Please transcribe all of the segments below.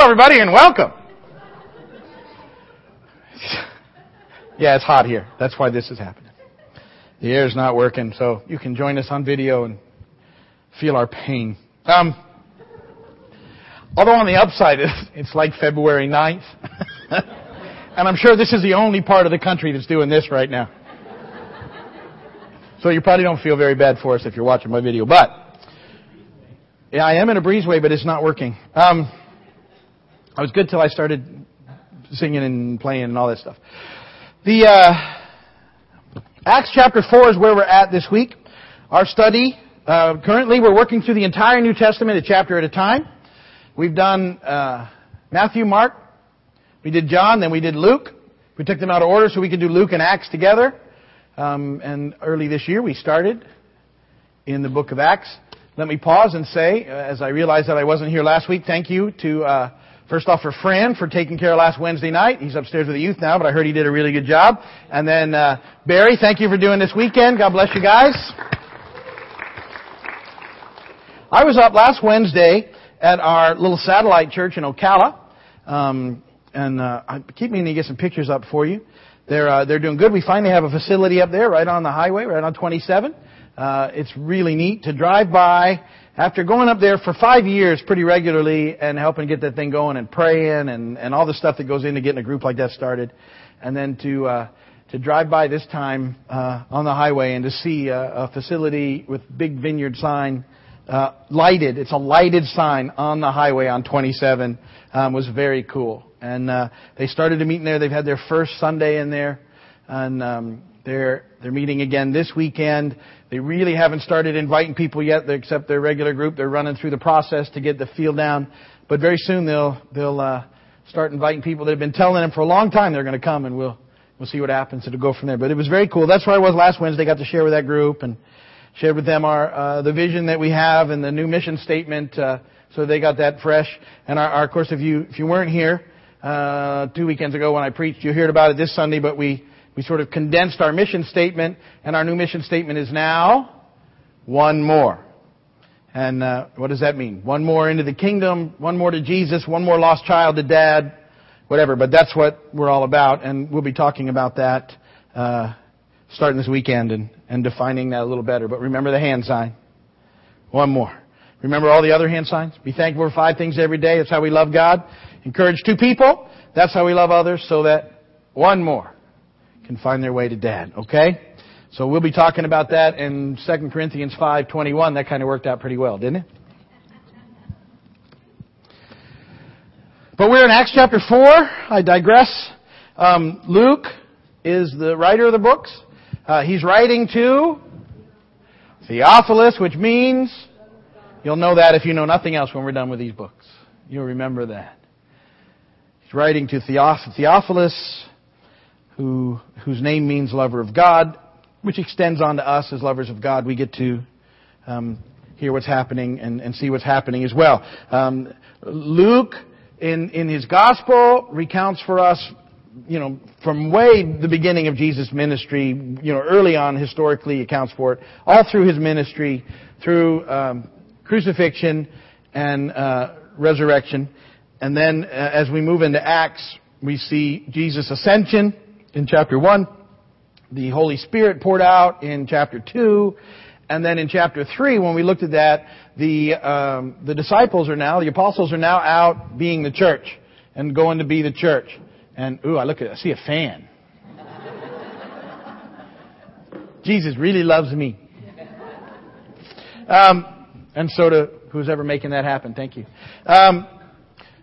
Hello, everybody, and welcome. yeah, it's hot here. That's why this is happening. The air's not working, so you can join us on video and feel our pain. Um, although on the upside, it's like February 9th. and I'm sure this is the only part of the country that's doing this right now. So you probably don't feel very bad for us if you're watching my video. But, yeah, I am in a breezeway, but it's not working. Um, I was good till I started singing and playing and all that stuff. The uh, Acts chapter four is where we're at this week. Our study uh, currently we're working through the entire New Testament a chapter at a time. We've done uh, Matthew, Mark, we did John, then we did Luke. We took them out of order so we could do Luke and Acts together. Um, and early this year we started in the book of Acts. Let me pause and say, uh, as I realized that I wasn't here last week, thank you to uh, First off, for Fran for taking care of last Wednesday night. He's upstairs with the youth now, but I heard he did a really good job. And then uh, Barry, thank you for doing this weekend. God bless you guys. I was up last Wednesday at our little satellite church in Ocala, um, and uh, I keep meaning to get some pictures up for you. They're uh, they're doing good. We finally have a facility up there, right on the highway, right on 27. Uh, it's really neat to drive by after going up there for five years pretty regularly and helping get that thing going and praying and, and all the stuff that goes into getting a group like that started, and then to uh, to drive by this time uh, on the highway and to see a, a facility with big vineyard sign uh, lighted. It's a lighted sign on the highway on 27 um, was very cool. And uh, they started a meeting there. They've had their first Sunday in there, and um, they're they're meeting again this weekend. They really haven't started inviting people yet, except their regular group. They're running through the process to get the field down, but very soon they'll they'll uh, start inviting people that have been telling them for a long time they're going to come, and we'll we'll see what happens. It'll go from there. But it was very cool. That's where I was last Wednesday. Got to share with that group and shared with them our uh, the vision that we have and the new mission statement. Uh, so they got that fresh. And our, our, of course, if you if you weren't here uh, two weekends ago when I preached, you heard about it this Sunday. But we we sort of condensed our mission statement, and our new mission statement is now one more. And uh, what does that mean? One more into the kingdom, one more to Jesus, one more lost child to dad, whatever. But that's what we're all about, and we'll be talking about that uh, starting this weekend and, and defining that a little better. But remember the hand sign. One more. Remember all the other hand signs? Be thankful for five things every day. That's how we love God. Encourage two people. That's how we love others. So that one more can find their way to dad. Okay? So we'll be talking about that in 2 Corinthians 5:21. That kind of worked out pretty well, didn't it? But we're in Acts chapter 4. I digress. Um, Luke is the writer of the books. Uh, he's writing to Theophilus, which means you'll know that if you know nothing else when we're done with these books. You'll remember that. He's writing to Theophilus, who, whose name means lover of God, which extends on to us as lovers of God. We get to um, hear what's happening and, and, see what's happening as well. Um, Luke, in, in his gospel, recounts for us, you know, from way the beginning of Jesus' ministry, you know, early on historically accounts for it, all through his ministry, through um, crucifixion and uh, resurrection. And then uh, as we move into Acts, we see Jesus' ascension, in chapter 1, the Holy Spirit poured out in chapter 2, and then in chapter 3, when we looked at that, the, um, the disciples are now, the apostles are now out being the church and going to be the church. And, ooh, I look at, I see a fan. Jesus really loves me. Um, and so to who's ever making that happen. Thank you. Um,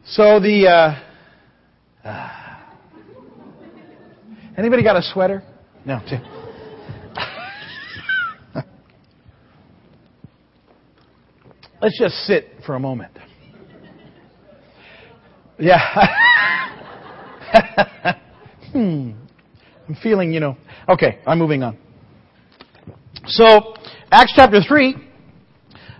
so the, uh, uh, Anybody got a sweater? No. Let's just sit for a moment. Yeah. hmm. I'm feeling, you know. Okay, I'm moving on. So, Acts chapter 3,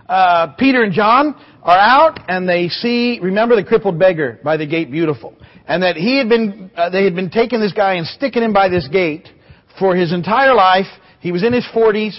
uh, Peter and John are out and they see, remember the crippled beggar by the gate beautiful and that he had been, uh, they had been taking this guy and sticking him by this gate for his entire life. He was in his 40s.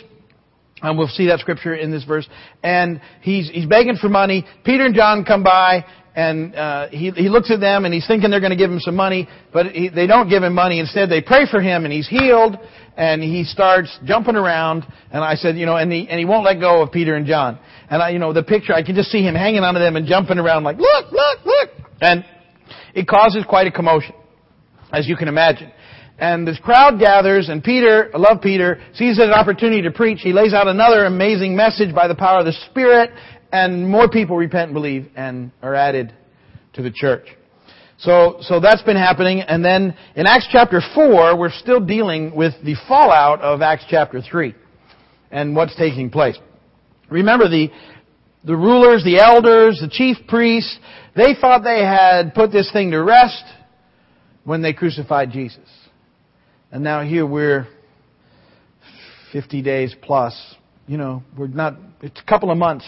And we'll see that scripture in this verse. And he's, he's begging for money. Peter and John come by and uh, he, he looks at them and he's thinking they're going to give him some money, but he, they don't give him money. Instead, they pray for him and he's healed and he starts jumping around. And I said, you know, and he, and he won't let go of Peter and John. And I, you know, the picture, I can just see him hanging onto them and jumping around like, look, look, look. And it causes quite a commotion, as you can imagine. And this crowd gathers, and Peter, I love Peter, sees an opportunity to preach. He lays out another amazing message by the power of the Spirit, and more people repent and believe and are added to the church. So, so that's been happening. And then in Acts chapter 4, we're still dealing with the fallout of Acts chapter 3 and what's taking place. Remember the, the rulers, the elders, the chief priests, they thought they had put this thing to rest when they crucified Jesus. And now here we're 50 days plus, you know, we're not, it's a couple of months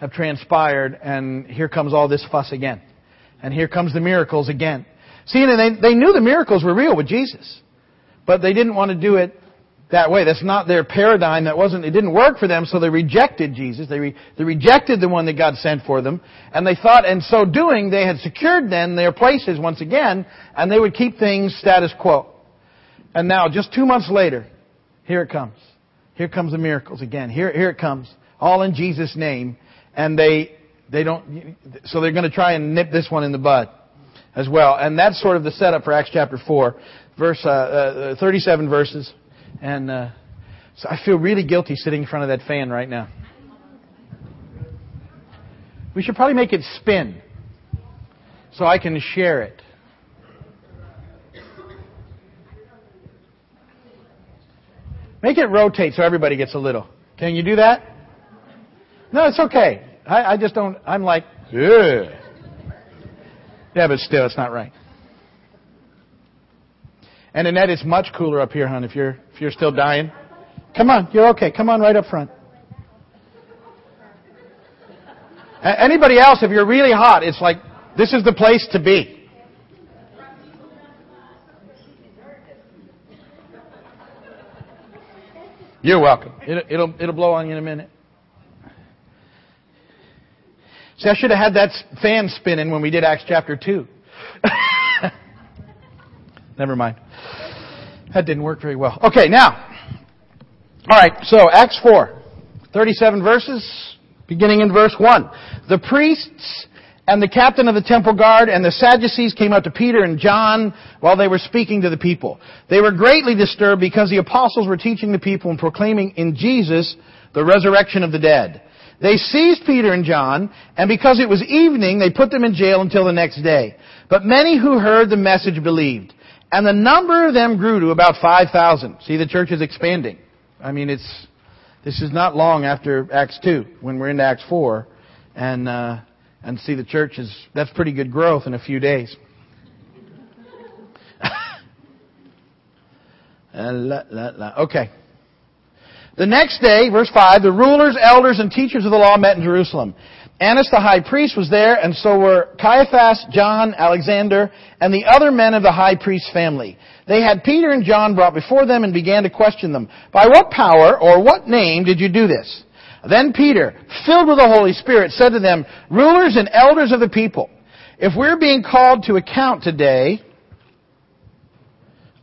have transpired, and here comes all this fuss again. And here comes the miracles again. See, and they, they knew the miracles were real with Jesus, but they didn't want to do it that way. That's not their paradigm. That wasn't, it didn't work for them, so they rejected Jesus. They, re, they rejected the one that God sent for them. And they thought, in so doing, they had secured then their places once again, and they would keep things status quo. And now, just two months later, here it comes. Here comes the miracles again. Here, here it comes. All in Jesus' name and they they don't so they're going to try and nip this one in the bud as well. And that's sort of the setup for acts chapter 4 verse uh, uh, 37 verses. And uh, so i feel really guilty sitting in front of that fan right now. We should probably make it spin so i can share it. Make it rotate so everybody gets a little. Can you do that no, it's okay. I, I just don't, I'm like, yeah. Yeah, but still, it's not right. And Annette, it's much cooler up here, hon, if you're, if you're still dying. Come on, you're okay. Come on right up front. Anybody else, if you're really hot, it's like, this is the place to be. You're welcome. It'll, it'll, it'll blow on you in a minute. See, I should have had that fan spinning when we did Acts chapter 2. Never mind. That didn't work very well. Okay, now. Alright, so Acts 4. 37 verses, beginning in verse 1. The priests and the captain of the temple guard and the Sadducees came up to Peter and John while they were speaking to the people. They were greatly disturbed because the apostles were teaching the people and proclaiming in Jesus the resurrection of the dead. They seized Peter and John, and because it was evening, they put them in jail until the next day. But many who heard the message believed. And the number of them grew to about 5,000. See, the church is expanding. I mean, it's, this is not long after Acts 2, when we're into Acts 4. And, uh, and see, the church is, that's pretty good growth in a few days. La la la. okay. The next day, verse 5, the rulers, elders, and teachers of the law met in Jerusalem. Annas the high priest was there, and so were Caiaphas, John, Alexander, and the other men of the high priest's family. They had Peter and John brought before them and began to question them. By what power or what name did you do this? Then Peter, filled with the Holy Spirit, said to them, Rulers and elders of the people, if we're being called to account today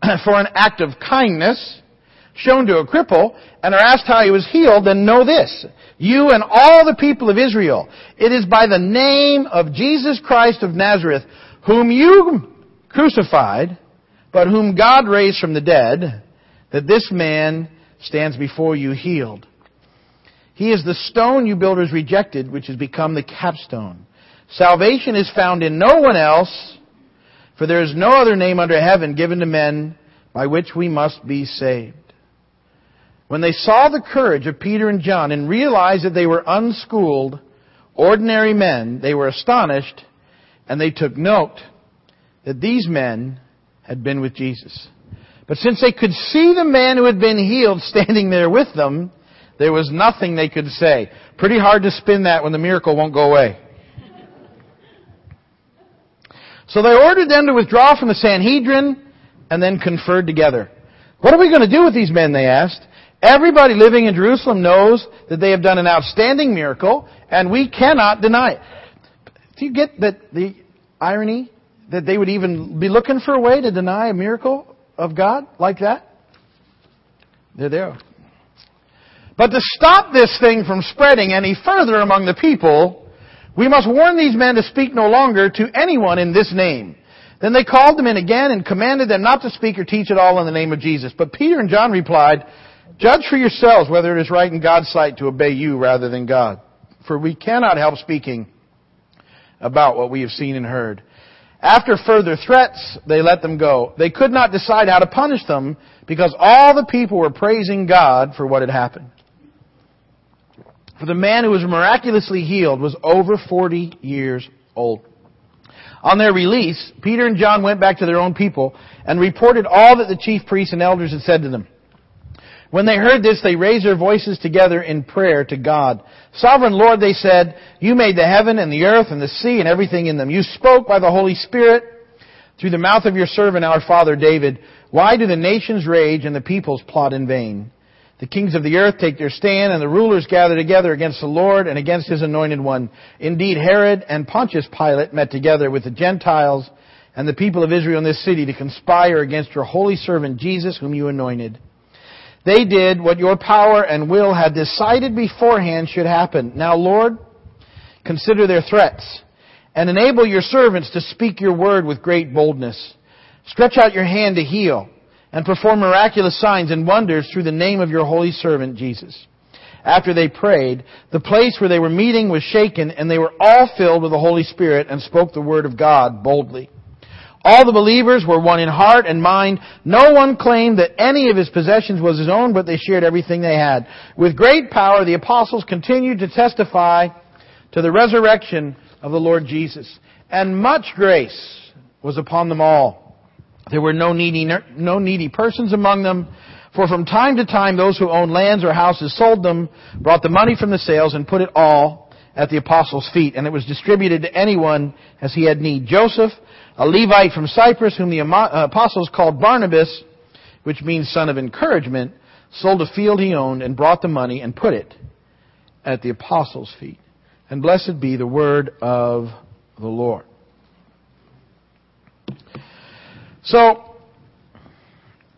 for an act of kindness, shown to a cripple and are asked how he was healed, then know this. You and all the people of Israel, it is by the name of Jesus Christ of Nazareth, whom you crucified, but whom God raised from the dead, that this man stands before you healed. He is the stone you builders rejected, which has become the capstone. Salvation is found in no one else, for there is no other name under heaven given to men by which we must be saved. When they saw the courage of Peter and John and realized that they were unschooled, ordinary men, they were astonished and they took note that these men had been with Jesus. But since they could see the man who had been healed standing there with them, there was nothing they could say. Pretty hard to spin that when the miracle won't go away. So they ordered them to withdraw from the Sanhedrin and then conferred together. What are we going to do with these men, they asked. Everybody living in Jerusalem knows that they have done an outstanding miracle, and we cannot deny it. Do you get the irony that they would even be looking for a way to deny a miracle of God like that? There They're there. But to stop this thing from spreading any further among the people, we must warn these men to speak no longer to anyone in this name. Then they called them in again and commanded them not to speak or teach at all in the name of Jesus. But Peter and John replied, Judge for yourselves whether it is right in God's sight to obey you rather than God. For we cannot help speaking about what we have seen and heard. After further threats, they let them go. They could not decide how to punish them because all the people were praising God for what had happened. For the man who was miraculously healed was over 40 years old. On their release, Peter and John went back to their own people and reported all that the chief priests and elders had said to them. When they heard this, they raised their voices together in prayer to God. Sovereign Lord, they said, you made the heaven and the earth and the sea and everything in them. You spoke by the Holy Spirit through the mouth of your servant, our father David. Why do the nations rage and the peoples plot in vain? The kings of the earth take their stand and the rulers gather together against the Lord and against his anointed one. Indeed, Herod and Pontius Pilate met together with the Gentiles and the people of Israel in this city to conspire against your holy servant Jesus whom you anointed. They did what your power and will had decided beforehand should happen. Now Lord, consider their threats and enable your servants to speak your word with great boldness. Stretch out your hand to heal and perform miraculous signs and wonders through the name of your holy servant Jesus. After they prayed, the place where they were meeting was shaken and they were all filled with the Holy Spirit and spoke the word of God boldly. All the believers were one in heart and mind. No one claimed that any of his possessions was his own, but they shared everything they had. With great power, the apostles continued to testify to the resurrection of the Lord Jesus. And much grace was upon them all. There were no needy, no needy persons among them, for from time to time those who owned lands or houses sold them, brought the money from the sales, and put it all at the apostles' feet, and it was distributed to anyone as he had need. Joseph, a Levite from Cyprus, whom the uh, apostles called Barnabas, which means son of encouragement, sold a field he owned and brought the money and put it at the apostles' feet. And blessed be the word of the Lord. So,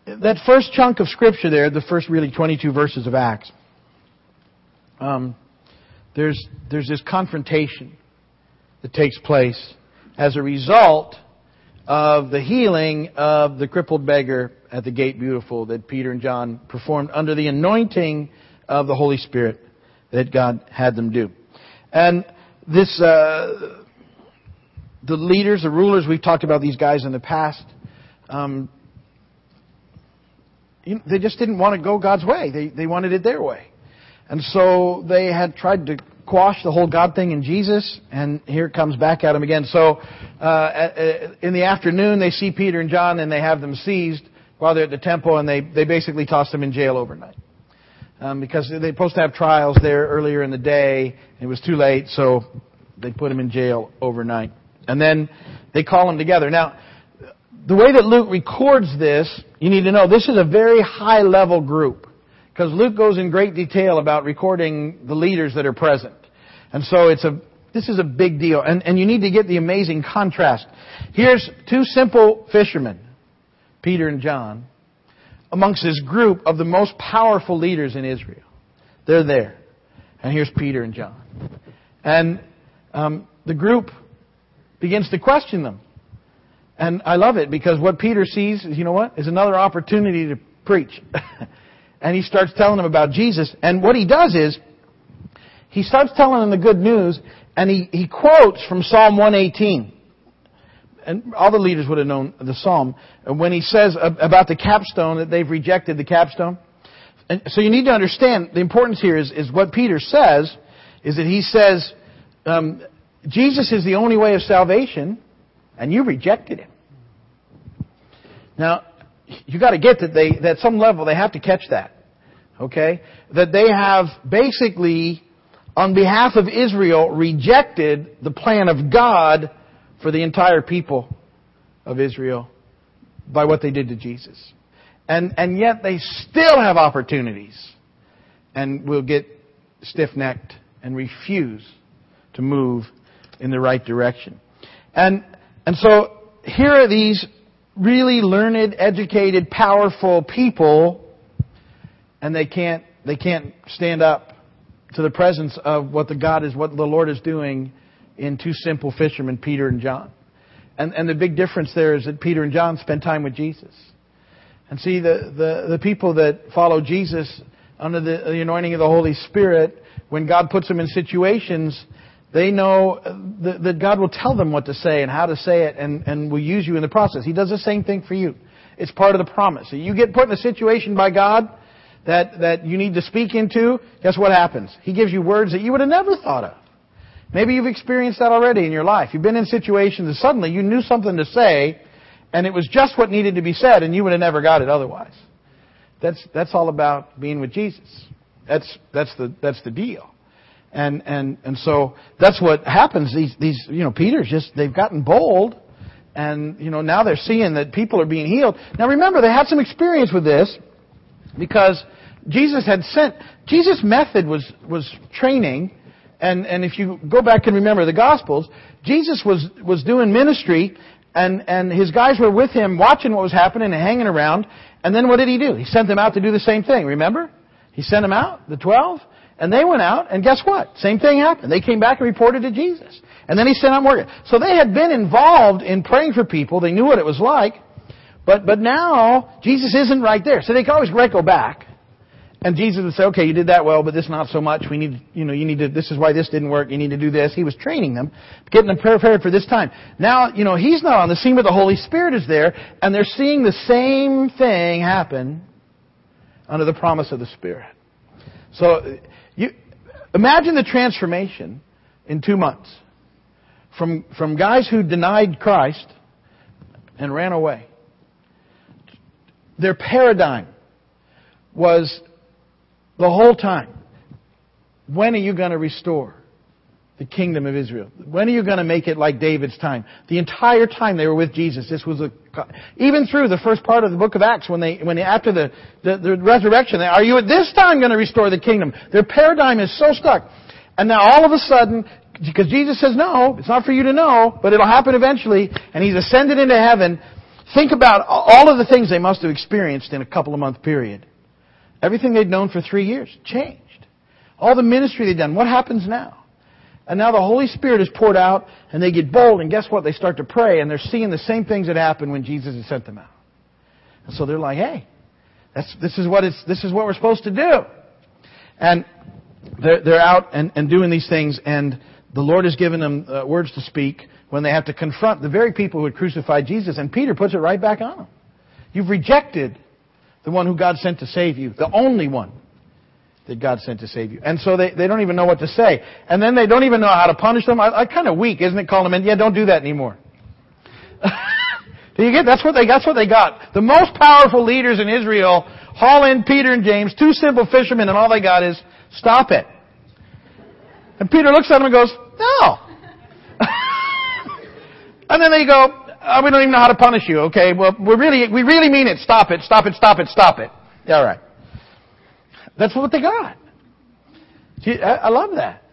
that first chunk of scripture there, the first really 22 verses of Acts, um, there's, there's this confrontation that takes place as a result of the healing of the crippled beggar at the gate beautiful that Peter and John performed under the anointing of the Holy Spirit that God had them do. And this, uh, the leaders, the rulers, we've talked about these guys in the past, um, they just didn't want to go God's way. They, they wanted it their way. And so they had tried to quash the whole God thing in Jesus, and here it comes back at him again. So uh, in the afternoon, they see Peter and John, and they have them seized while they're at the temple, and they, they basically toss them in jail overnight. Um, because they're supposed to have trials there earlier in the day. It was too late, so they put them in jail overnight. And then they call them together. Now, the way that Luke records this, you need to know this is a very high level group. Because Luke goes in great detail about recording the leaders that are present. And so it's a, this is a big deal. And, and you need to get the amazing contrast. Here's two simple fishermen, Peter and John, amongst this group of the most powerful leaders in Israel. They're there. And here's Peter and John. And um, the group begins to question them. And I love it because what Peter sees, you know what, is another opportunity to preach. and he starts telling them about Jesus. And what he does is, he starts telling them the good news, and he, he quotes from Psalm 118. And all the leaders would have known the Psalm. And When he says about the capstone, that they've rejected the capstone. And so you need to understand, the importance here is, is what Peter says, is that he says, um, Jesus is the only way of salvation, and you rejected him. Now, you got to get that they, that some level they have to catch that. Okay? That they have basically, on behalf of Israel, rejected the plan of God for the entire people of Israel by what they did to Jesus. And, and yet they still have opportunities and will get stiff necked and refuse to move in the right direction. And, and so here are these really learned, educated, powerful people, and they can't, they can't stand up to the presence of what the God is, what the Lord is doing in two simple fishermen, Peter and John. And, and the big difference there is that Peter and John spent time with Jesus. And see, the, the, the people that follow Jesus under the, the anointing of the Holy Spirit, when God puts them in situations, they know that, that God will tell them what to say and how to say it and, and will use you in the process. He does the same thing for you. It's part of the promise. So you get put in a situation by God that, that you need to speak into, guess what happens? He gives you words that you would have never thought of. Maybe you've experienced that already in your life. You've been in situations and suddenly you knew something to say and it was just what needed to be said and you would have never got it otherwise. That's, that's all about being with Jesus. That's, that's the, that's the deal. And, and, and so that's what happens. These, these, you know, Peter's just, they've gotten bold and, you know, now they're seeing that people are being healed. Now remember, they had some experience with this because Jesus had sent, Jesus' method was, was training and, and if you go back and remember the Gospels, Jesus was, was doing ministry and, and his guys were with him watching what was happening and hanging around. And then what did he do? He sent them out to do the same thing, remember? He sent them out, the twelve, and they went out, and guess what? Same thing happened. They came back and reported to Jesus. And then he sent out more. So they had been involved in praying for people. They knew what it was like. But, but now, Jesus isn't right there. So they can always go back. And Jesus would say, okay, you did that well, but this not so much. We need, you know, you need to, this is why this didn't work. You need to do this. He was training them, getting them prepared for this time. Now, you know, he's not on the scene, but the Holy Spirit is there, and they're seeing the same thing happen under the promise of the Spirit. So, you, imagine the transformation in two months. From, from guys who denied Christ and ran away. Their paradigm was the whole time. When are you going to restore the kingdom of Israel? When are you going to make it like David's time? The entire time they were with Jesus, this was a, even through the first part of the book of Acts, when they, when they, after the, the, the resurrection, they, are you at this time going to restore the kingdom? Their paradigm is so stuck. And now all of a sudden, because Jesus says, no, it's not for you to know, but it'll happen eventually, and He's ascended into heaven, think about all of the things they must have experienced in a couple of month period. Everything they'd known for three years changed. All the ministry they'd done. What happens now? And now the Holy Spirit is poured out and they get bold and guess what? They start to pray and they're seeing the same things that happened when Jesus had sent them out. And so they're like, hey, this is what it's, this is what we're supposed to do. And they're, they're out and, and doing these things and the Lord has given them uh, words to speak when they have to confront the very people who had crucified Jesus and Peter puts it right back on them. You've rejected the one who God sent to save you, the only one that God sent to save you. And so they, they don't even know what to say. And then they don't even know how to punish them. I, I kind of weak, isn't it? Calling them in. Yeah, don't do that anymore. do you get? That's what they. That's what they got. The most powerful leaders in Israel haul in Peter and James, two simple fishermen, and all they got is stop it. And Peter looks at them and goes, no. And then they go, oh, we don't even know how to punish you. Okay, well, we really, we really mean it. Stop it, stop it, stop it, stop it. All right. That's what they got. See, I love that.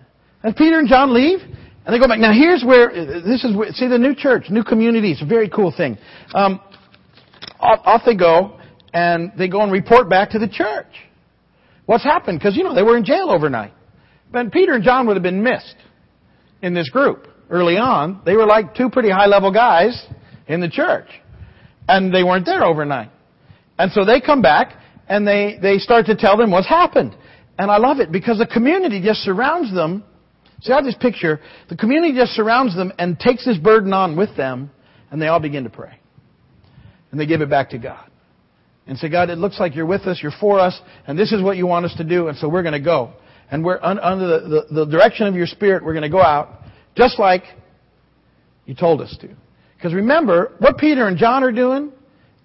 And Peter and John leave, and they go back. Now here's where, this is where, see the new church, new community, it's a very cool thing. Um, off, off they go, and they go and report back to the church. What's happened? Because, you know, they were in jail overnight. But Peter and John would have been missed in this group early on. They were like two pretty high level guys in the church. And they weren't there overnight. And so they come back and they, they start to tell them what's happened. And I love it because the community just surrounds them. See, I just picture the community just surrounds them and takes this burden on with them and they all begin to pray. And they give it back to God. And say, God, it looks like you're with us, you're for us, and this is what you want us to do, and so we're going to go. And we're under the, the, the direction of your Spirit, we're going to go out just like you told us to. Because remember, what Peter and John are doing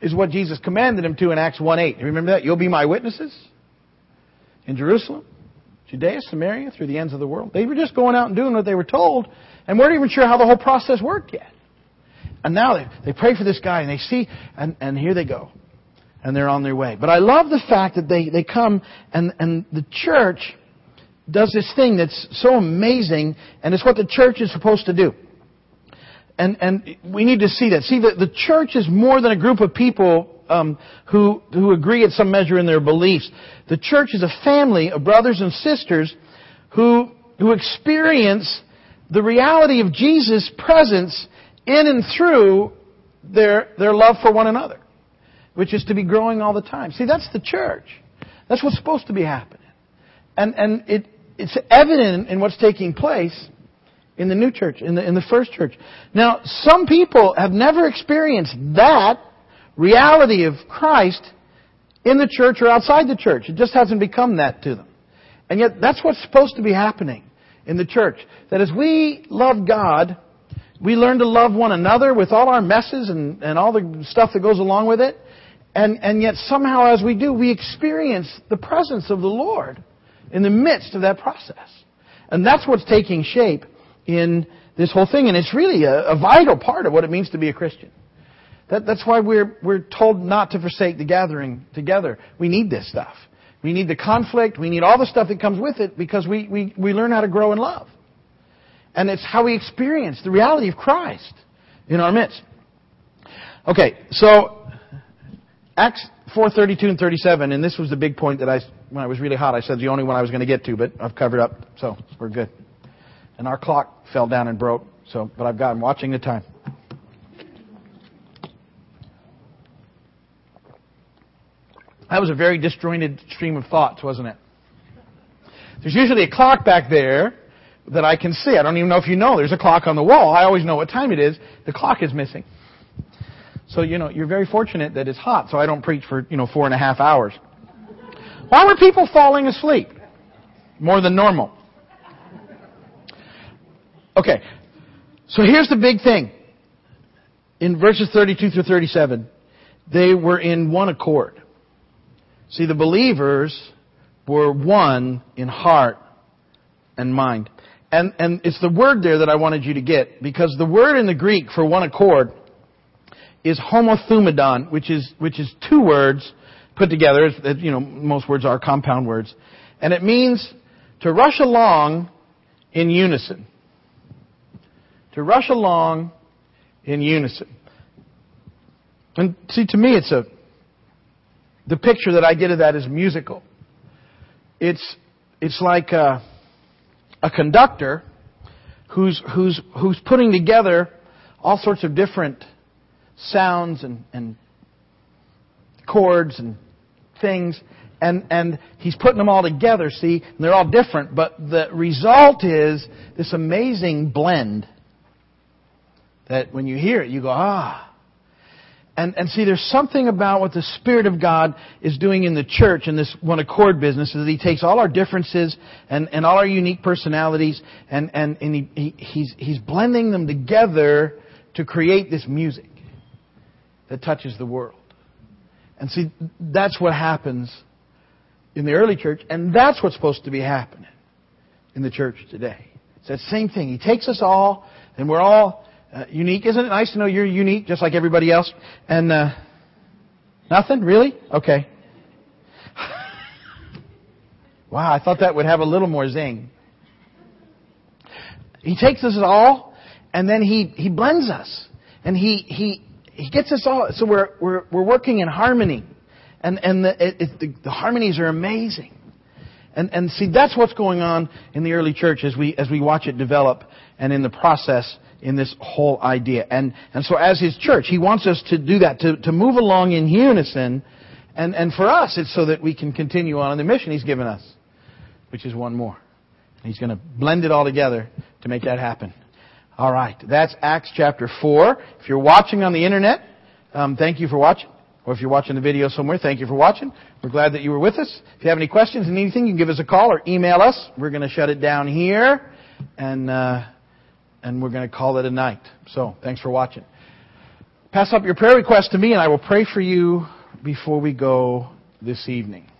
is what Jesus commanded them to in Acts 1.8. You remember that? You'll be my witnesses in Jerusalem, Judea, Samaria, through the ends of the world. They were just going out and doing what they were told and weren't even sure how the whole process worked yet. And now they, they pray for this guy and they see, and, and here they go. And they're on their way. But I love the fact that they, they come and, and the church does this thing that's so amazing, and it's what the church is supposed to do. And, and we need to see that. See, that the church is more than a group of people um, who, who agree at some measure in their beliefs. The church is a family of brothers and sisters who, who experience the reality of Jesus' presence in and through their, their love for one another, which is to be growing all the time. See, that's the church. That's what's supposed to be happening. And, and it, it's evident in what's taking place in the new church, in the, in the first church. Now, some people have never experienced that reality of Christ in the church or outside the church. It just hasn't become that to them. And yet, that's what's supposed to be happening in the church. That as we love God, we learn to love one another with all our messes and, and all the stuff that goes along with it. And, and yet somehow as we do, we experience the presence of the Lord in the midst of that process. And that's what's taking shape in this whole thing. And it's really a, a vital part of what it means to be a Christian. That, that's why we're, we're told not to forsake the gathering together. We need this stuff. We need the conflict. We need all the stuff that comes with it because we, we, we learn how to grow in love. And it's how we experience the reality of Christ in our midst. Okay, so Acts 4:32 and 37, and this was the big point that I, when I was really hot, I said the only one I was going to get to, but I've covered up, so we're good. And our clock fell down and broke, so but I've got watching the time. That was a very disjointed stream of thoughts, wasn't it? There's usually a clock back there that I can see. I don't even know if you know. There's a clock on the wall. I always know what time it is. The clock is missing. So, you know, you're very fortunate that it's hot, so I don't preach for, you know, four and a half hours. Why were people falling asleep? More than normal. Okay. So here's the big thing. In verses 32 through 37, they were in one accord. See, the believers were one in heart and mind. And, and it's the word there that I wanted you to get, because the word in the Greek for one accord is homothumadon, which is, which is two words put together. You know, most words are compound words. And it means to rush along in unison. To rush along in unison. And see, to me, it's a, the picture that I get of that is musical. It's, it's like a, a conductor who's, who's, who's putting together all sorts of different sounds and, and chords and things, and, and he's putting them all together, see, and they're all different, but the result is this amazing blend that when you hear it, you go, ah. And, and see, there's something about what the Spirit of God is doing in the church in this one accord business is that He takes all our differences and, and all our unique personalities and, and, and he, he, he's, he's blending them together to create this music that touches the world. And see, that's what happens in the early church, and that's what's supposed to be happening in the church today. It's that same thing. He takes us all, and we're all uh, unique. Isn't it nice to know you're unique, just like everybody else? And uh, nothing, really? Okay. wow, I thought that would have a little more zing. He takes us all, and then he he blends us, and he he he gets us all, so we're, we're, we're working in harmony. And, and the, it, it, the, the harmonies are amazing. And, and see, that's what's going on in the early church as we, as we watch it develop and in the process in this whole idea. And, and so as His church, He wants us to do that, to, to move along in unison. And, and for us, it's so that we can continue on in the mission He's given us, which is one more. And He's going to blend it all together to make that happen. All right, that's Acts chapter 4. If you're watching on the internet, um, thank you for watching. Or if you're watching the video somewhere, thank you for watching. We're glad that you were with us. If you have any questions and anything, you can give us a call or email us. We're going to shut it down here, and uh, and we're going to call it a night. So thanks for watching. Pass up your prayer request to me, and I will pray for you before we go this evening.